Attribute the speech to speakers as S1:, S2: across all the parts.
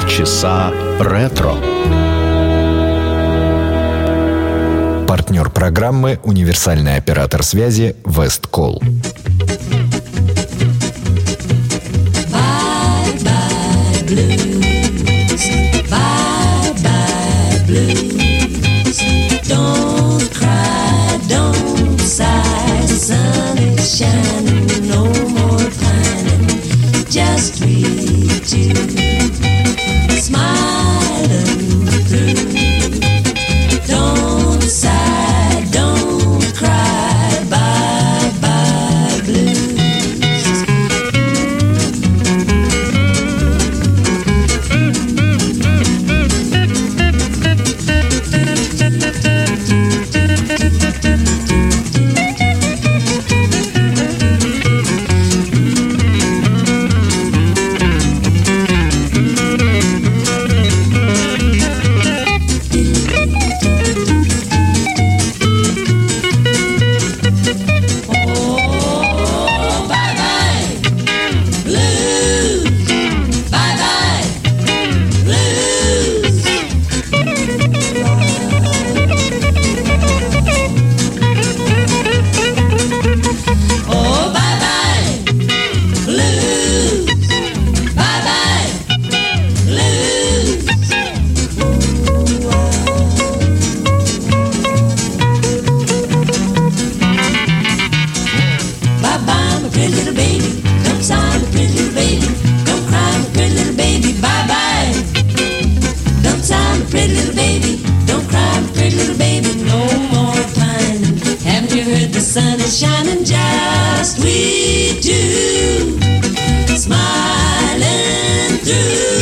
S1: Полчаса ретро. Партнер программы «Универсальный оператор связи Весткол».
S2: Don't two, two smiling through.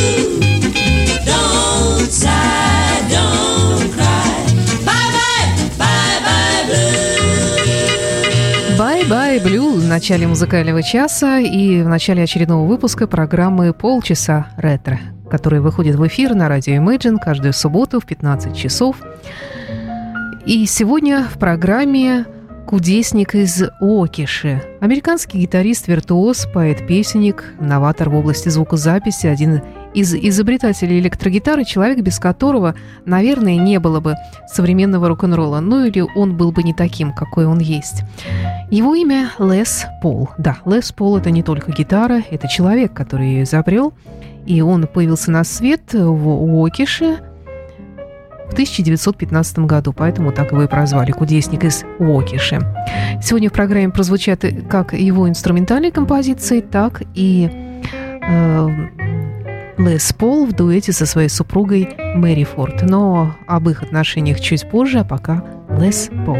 S3: В начале музыкального часа и в начале очередного выпуска программы «Полчаса ретро», который выходит в эфир на радио Imagine каждую субботу в 15 часов. И сегодня в программе кудесник из Окиши. Американский гитарист-виртуоз, поэт-песенник, новатор в области звукозаписи, один из изобретателей электрогитары, человек, без которого, наверное, не было бы современного рок-н-ролла, ну или он был бы не таким, какой он есть. Его имя Лес Пол. Да, Лес Пол – это не только гитара, это человек, который ее изобрел, и он появился на свет в Окише в 1915 году, поэтому так его и прозвали «Кудесник из Уокиши». Сегодня в программе прозвучат как его инструментальные композиции, так и э, Лес Пол в дуэте со своей супругой Мэри Форд. Но об их отношениях чуть позже, а пока Лес Пол.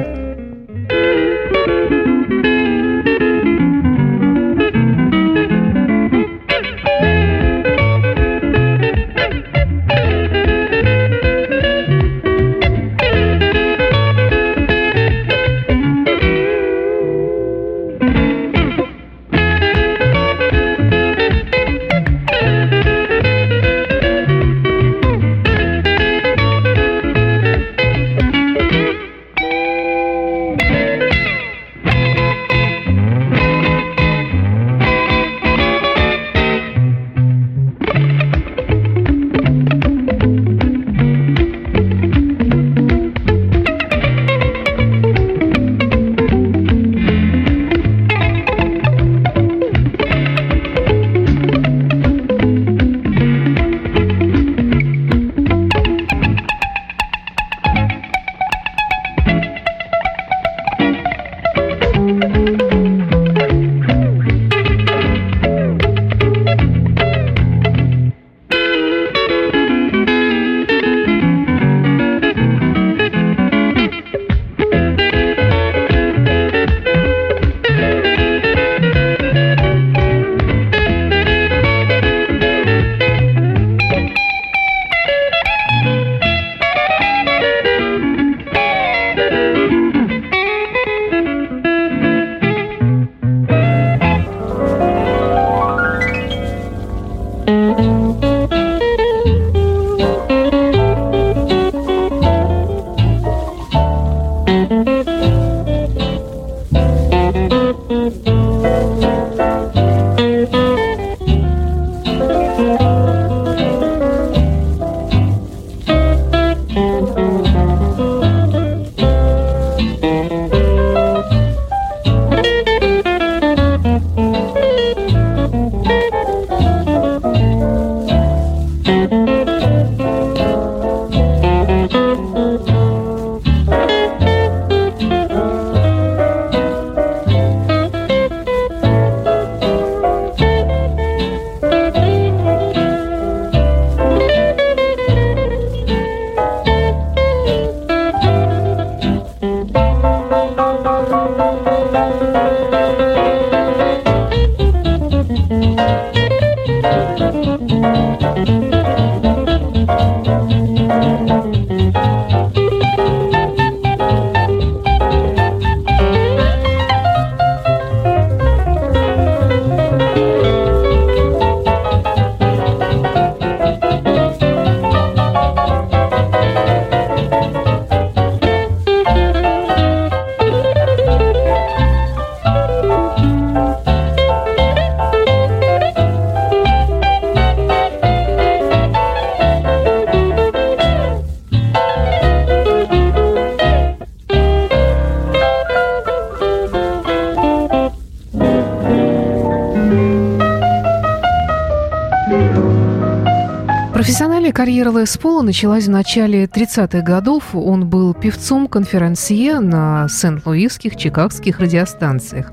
S3: Карьера Лес Пола началась в начале 30-х годов. Он был певцом-конферансье на Сент-Луисских, чикагских радиостанциях.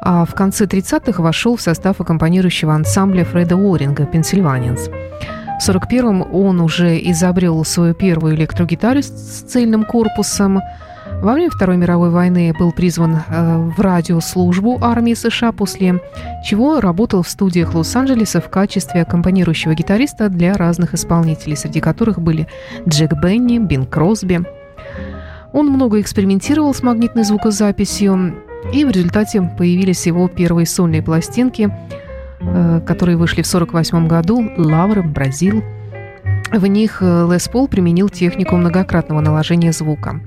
S3: А в конце 30-х вошел в состав аккомпанирующего ансамбля Фреда Уоринга «Пенсильванианс». В 41-м он уже изобрел свою первую электрогитару с цельным корпусом – во время Второй мировой войны был призван э, в радиослужбу армии США, после чего работал в студиях Лос-Анджелеса в качестве аккомпанирующего гитариста для разных исполнителей, среди которых были Джек Бенни, Бин Кросби. Он много экспериментировал с магнитной звукозаписью, и в результате появились его первые сольные пластинки, э, которые вышли в 1948 году «Лавр», «Бразил». В них э, Лес Пол применил технику многократного наложения звука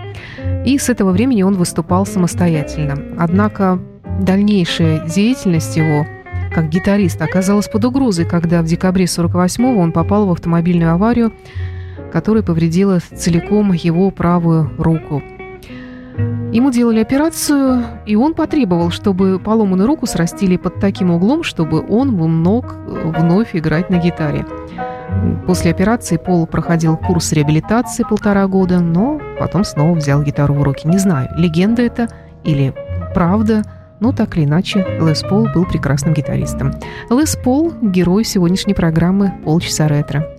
S3: и с этого времени он выступал самостоятельно. Однако дальнейшая деятельность его как гитарист оказалась под угрозой, когда в декабре 48-го он попал в автомобильную аварию, которая повредила целиком его правую руку. Ему делали операцию, и он потребовал, чтобы поломанную руку срастили под таким углом, чтобы он мог вновь играть на гитаре. После операции Пол проходил курс реабилитации полтора года, но потом снова взял гитару в руки. Не знаю, легенда это или правда, но так или иначе Лес Пол был прекрасным гитаристом. Лес Пол – герой сегодняшней программы «Полчаса ретро».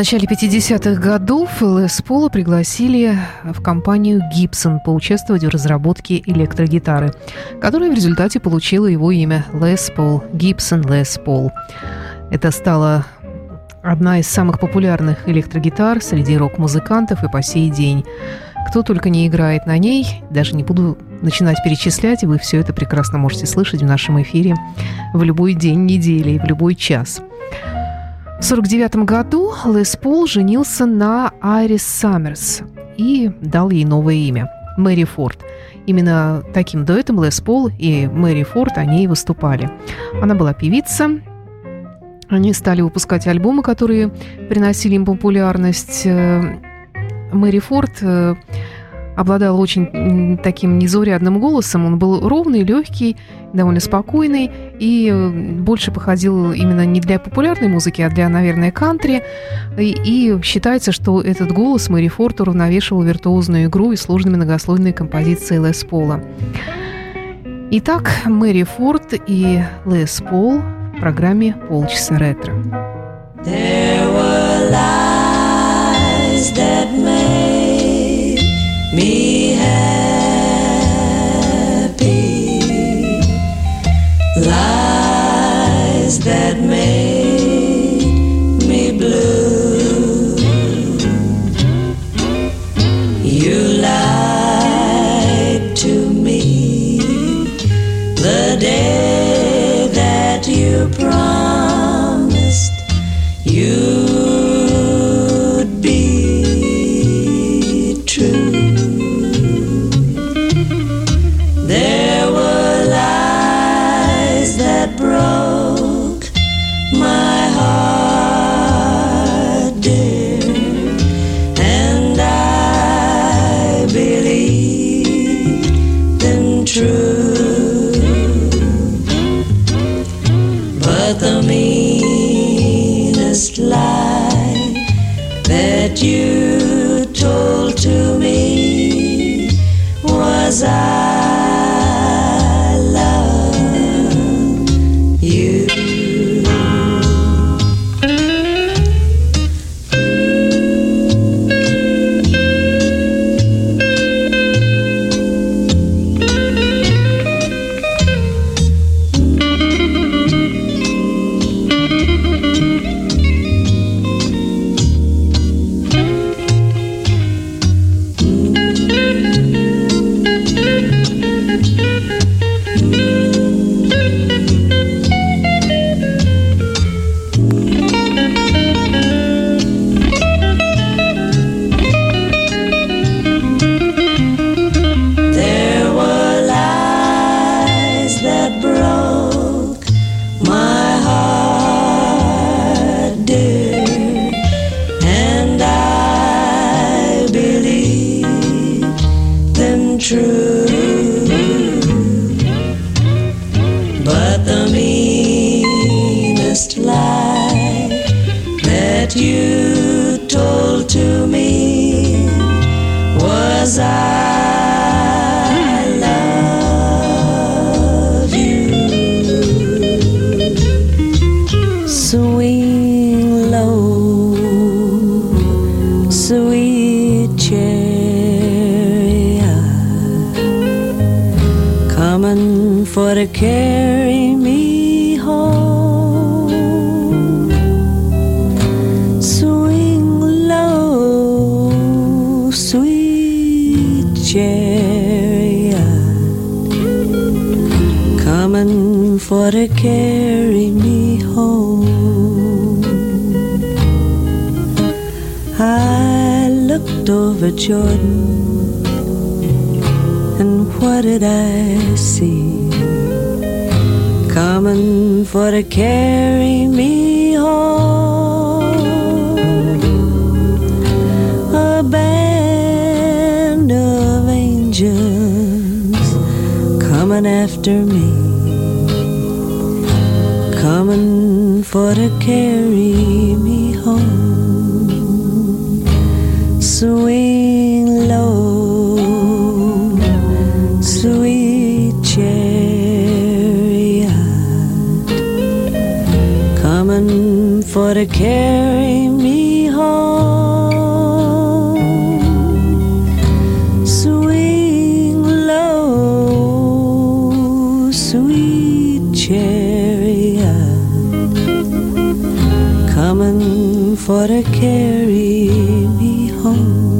S2: Начале 50-х годов Лес Пола пригласили в компанию Gibson поучаствовать в разработке электрогитары, которая в результате получила его имя Лес Пол, Gibson Лес Пол. Это стало одна из самых популярных электрогитар среди рок-музыкантов и по сей день. Кто только не играет на ней, даже не буду начинать перечислять, и вы все это прекрасно можете слышать в нашем эфире в любой день недели и в любой час. В 1949 году Лес Пол женился на Айрис Саммерс и дал ей новое имя – Мэри Форд. Именно таким дуэтом Лес Пол и Мэри Форд они и выступали. Она была певица, они стали выпускать альбомы, которые приносили им популярность. Э, Мэри Форд э, обладал очень таким незаурядным голосом. Он был ровный, легкий, довольно спокойный и э, больше походил именно не для популярной музыки, а для, наверное, кантри. И, и считается, что этот голос Мэри Форд уравновешивал виртуозную игру и сложные многослойные композиции Лес Пола. Итак, Мэри Форд и Лес Пол в программе «Полчаса ретро». There were lies that made me you told to me was I over Jordan, and what did I see? Coming for to carry me home. A band of angels coming after me, coming for to carry me home. Swing low, sweet chariot, coming for to carry me home. swing low, sweet chariot, coming for to carry me home.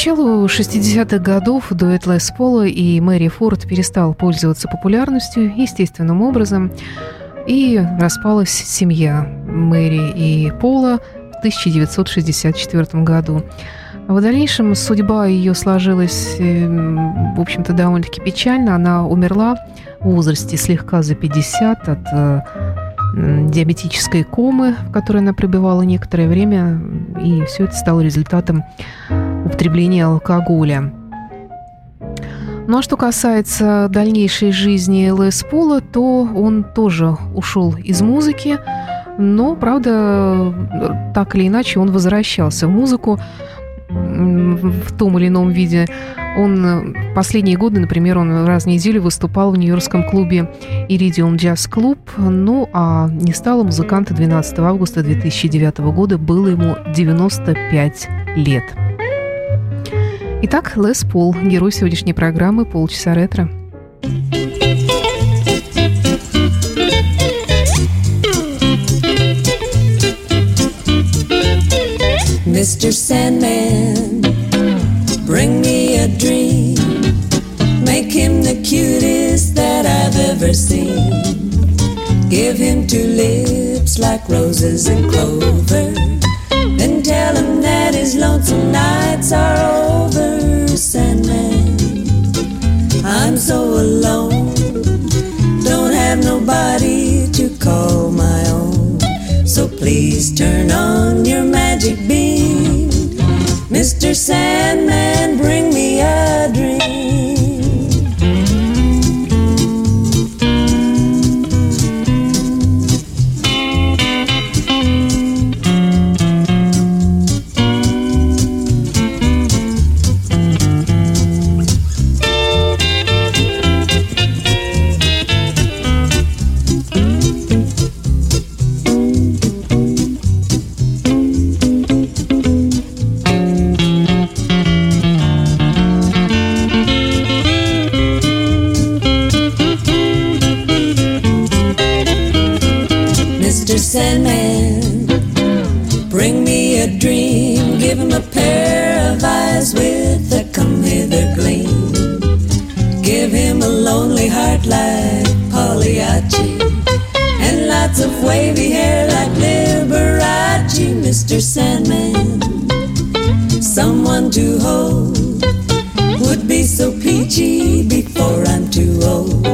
S3: Началу 60-х годов дуэт Лес Пола и Мэри Форд перестал пользоваться популярностью естественным образом, и распалась семья Мэри и Пола в 1964 году. В дальнейшем судьба ее сложилась, э, в общем-то, довольно-таки печально. Она умерла в возрасте слегка за 50 от э, диабетической комы, в которой она пребывала некоторое время, и все это стало результатом употребления алкоголя. Ну а что касается дальнейшей жизни Лес Пола, то он тоже ушел из музыки, но, правда, так или иначе он возвращался в музыку в том или ином виде. Он последние годы, например, он раз в неделю выступал в нью-йоркском клубе Iridium Jazz Club, ну а не стало музыканта 12 августа 2009 года, было ему 95 лет. Итак, Лес Пол, герой сегодняшней программы «Полчаса ретро».
S2: Mr. Sandman, bring me a dream. Make him the cutest that I've ever seen. Give him two lips like roses and clover. Then tell him that his lonesome nights are over, Sandman. I'm so alone, don't have nobody to call my own. So please turn on your magic beam. Mr. Sandman, Hold would be so peachy before I'm too old.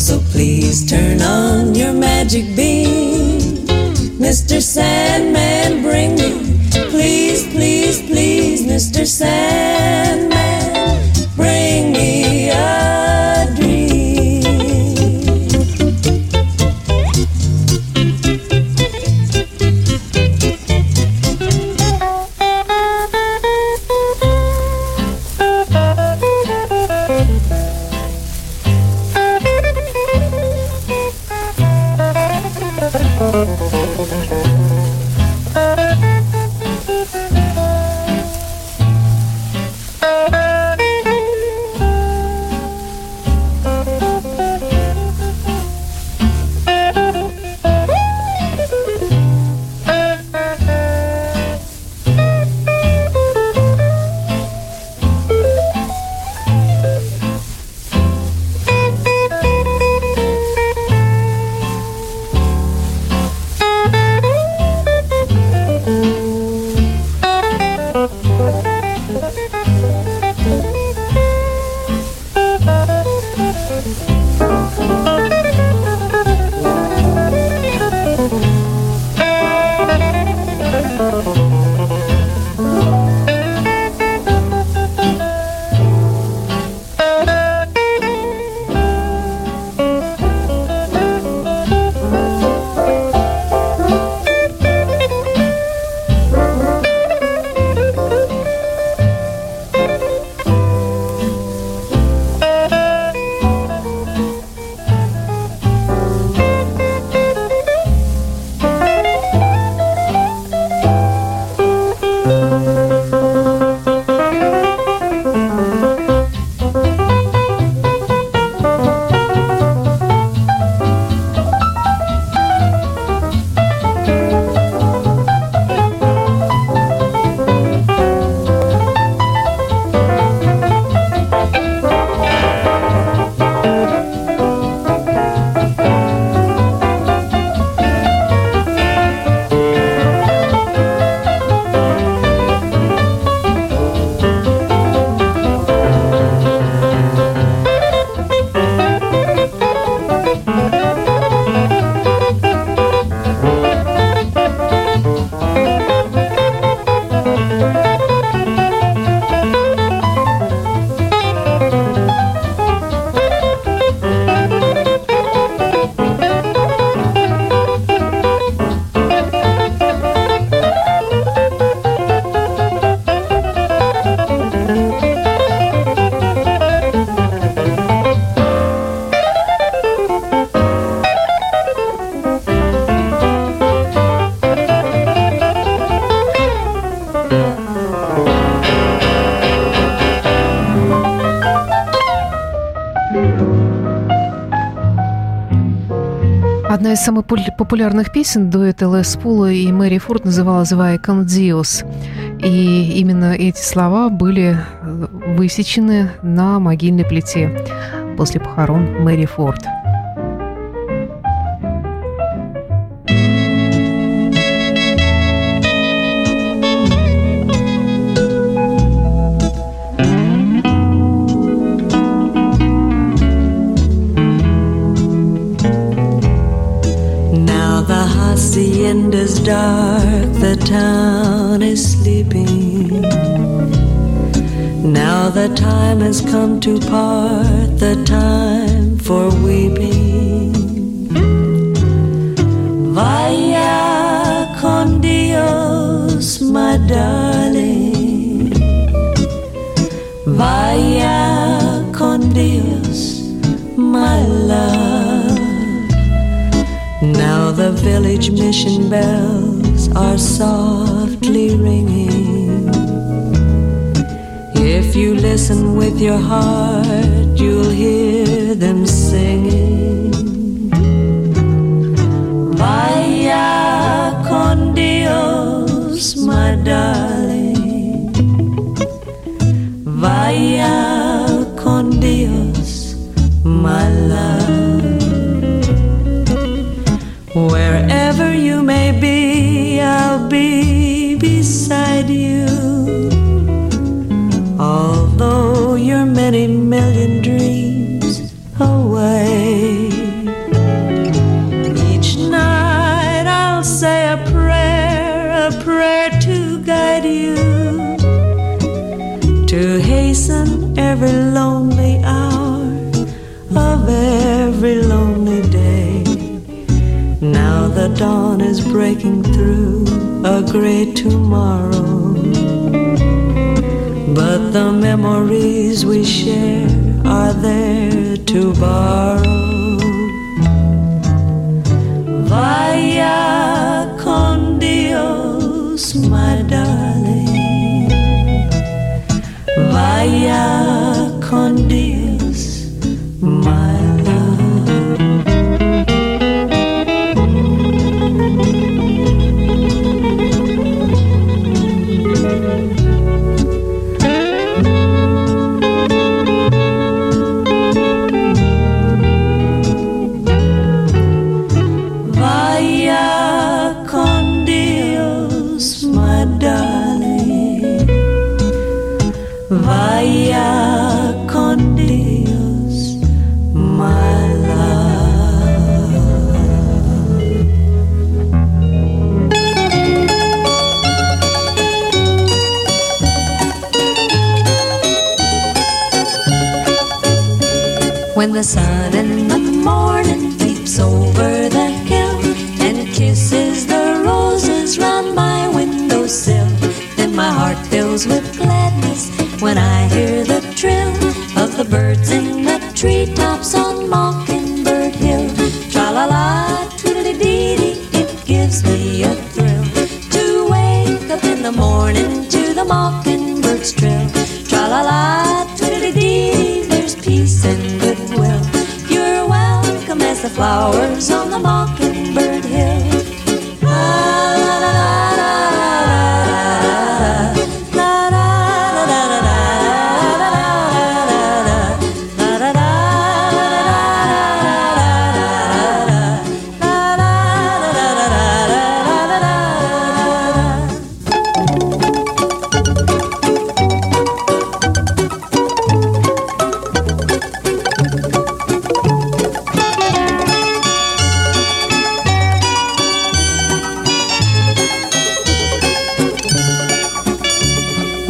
S2: So please turn on your magic beam. Mr. Sandman, bring me, please, please, please, Mr. Sandman,
S3: из самых популярных песен дуэта Лес Пула и Мэри Форд называлась «Вай Диос». И именно эти слова были э, высечены на могильной плите после похорон Мэри Форд.
S2: Time has come to part, the time for weeping. Vaya con Dios, my darling. Vaya con Dios, my love. Now the village mission bells are softly ringing. You listen with your heart, you'll hear memories we share are there to borrow.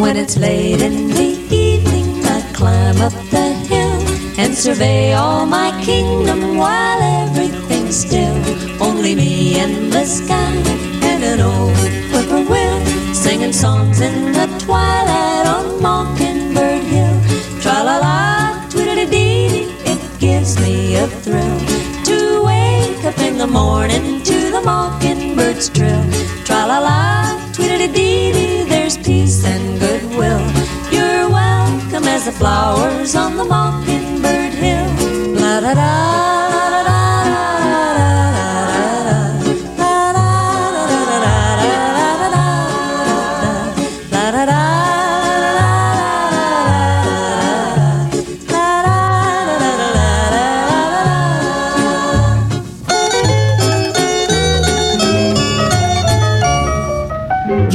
S2: When it's late in the evening, I climb up the hill and survey all my kingdom while everything's still. Only me and the sky and an old whippoorwill singing songs in the twilight on Mockingbird Hill. Tra la la, twiddly dee dee, it gives me a thrill to wake up in the morning to the mockingbird's trill. Flowers on the mockingbird hill. La da da.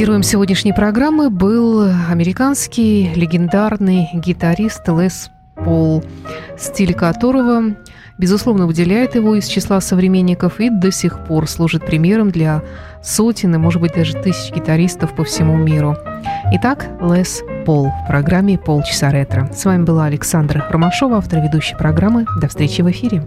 S3: Гостем сегодняшней программы был американский легендарный гитарист Лес Пол, стиль которого, безусловно, выделяет его из числа современников и до сих пор служит примером для сотен и, может быть, даже тысяч гитаристов по всему миру. Итак, Лес Пол в программе «Полчаса ретро». С вами была Александра Ромашова, автор ведущей программы. До встречи в эфире.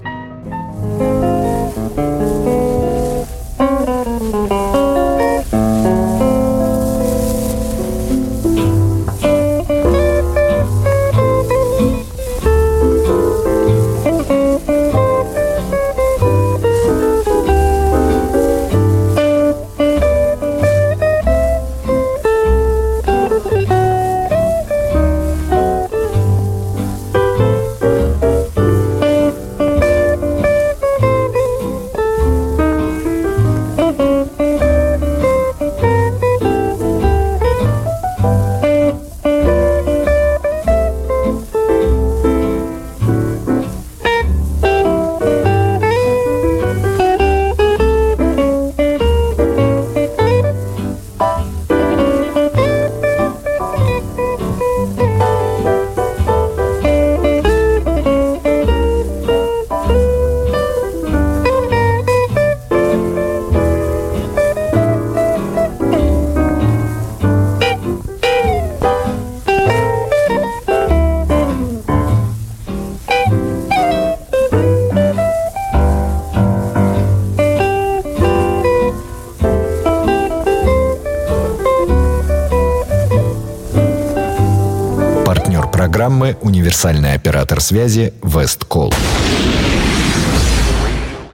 S1: Универсальный оператор связи Весткол.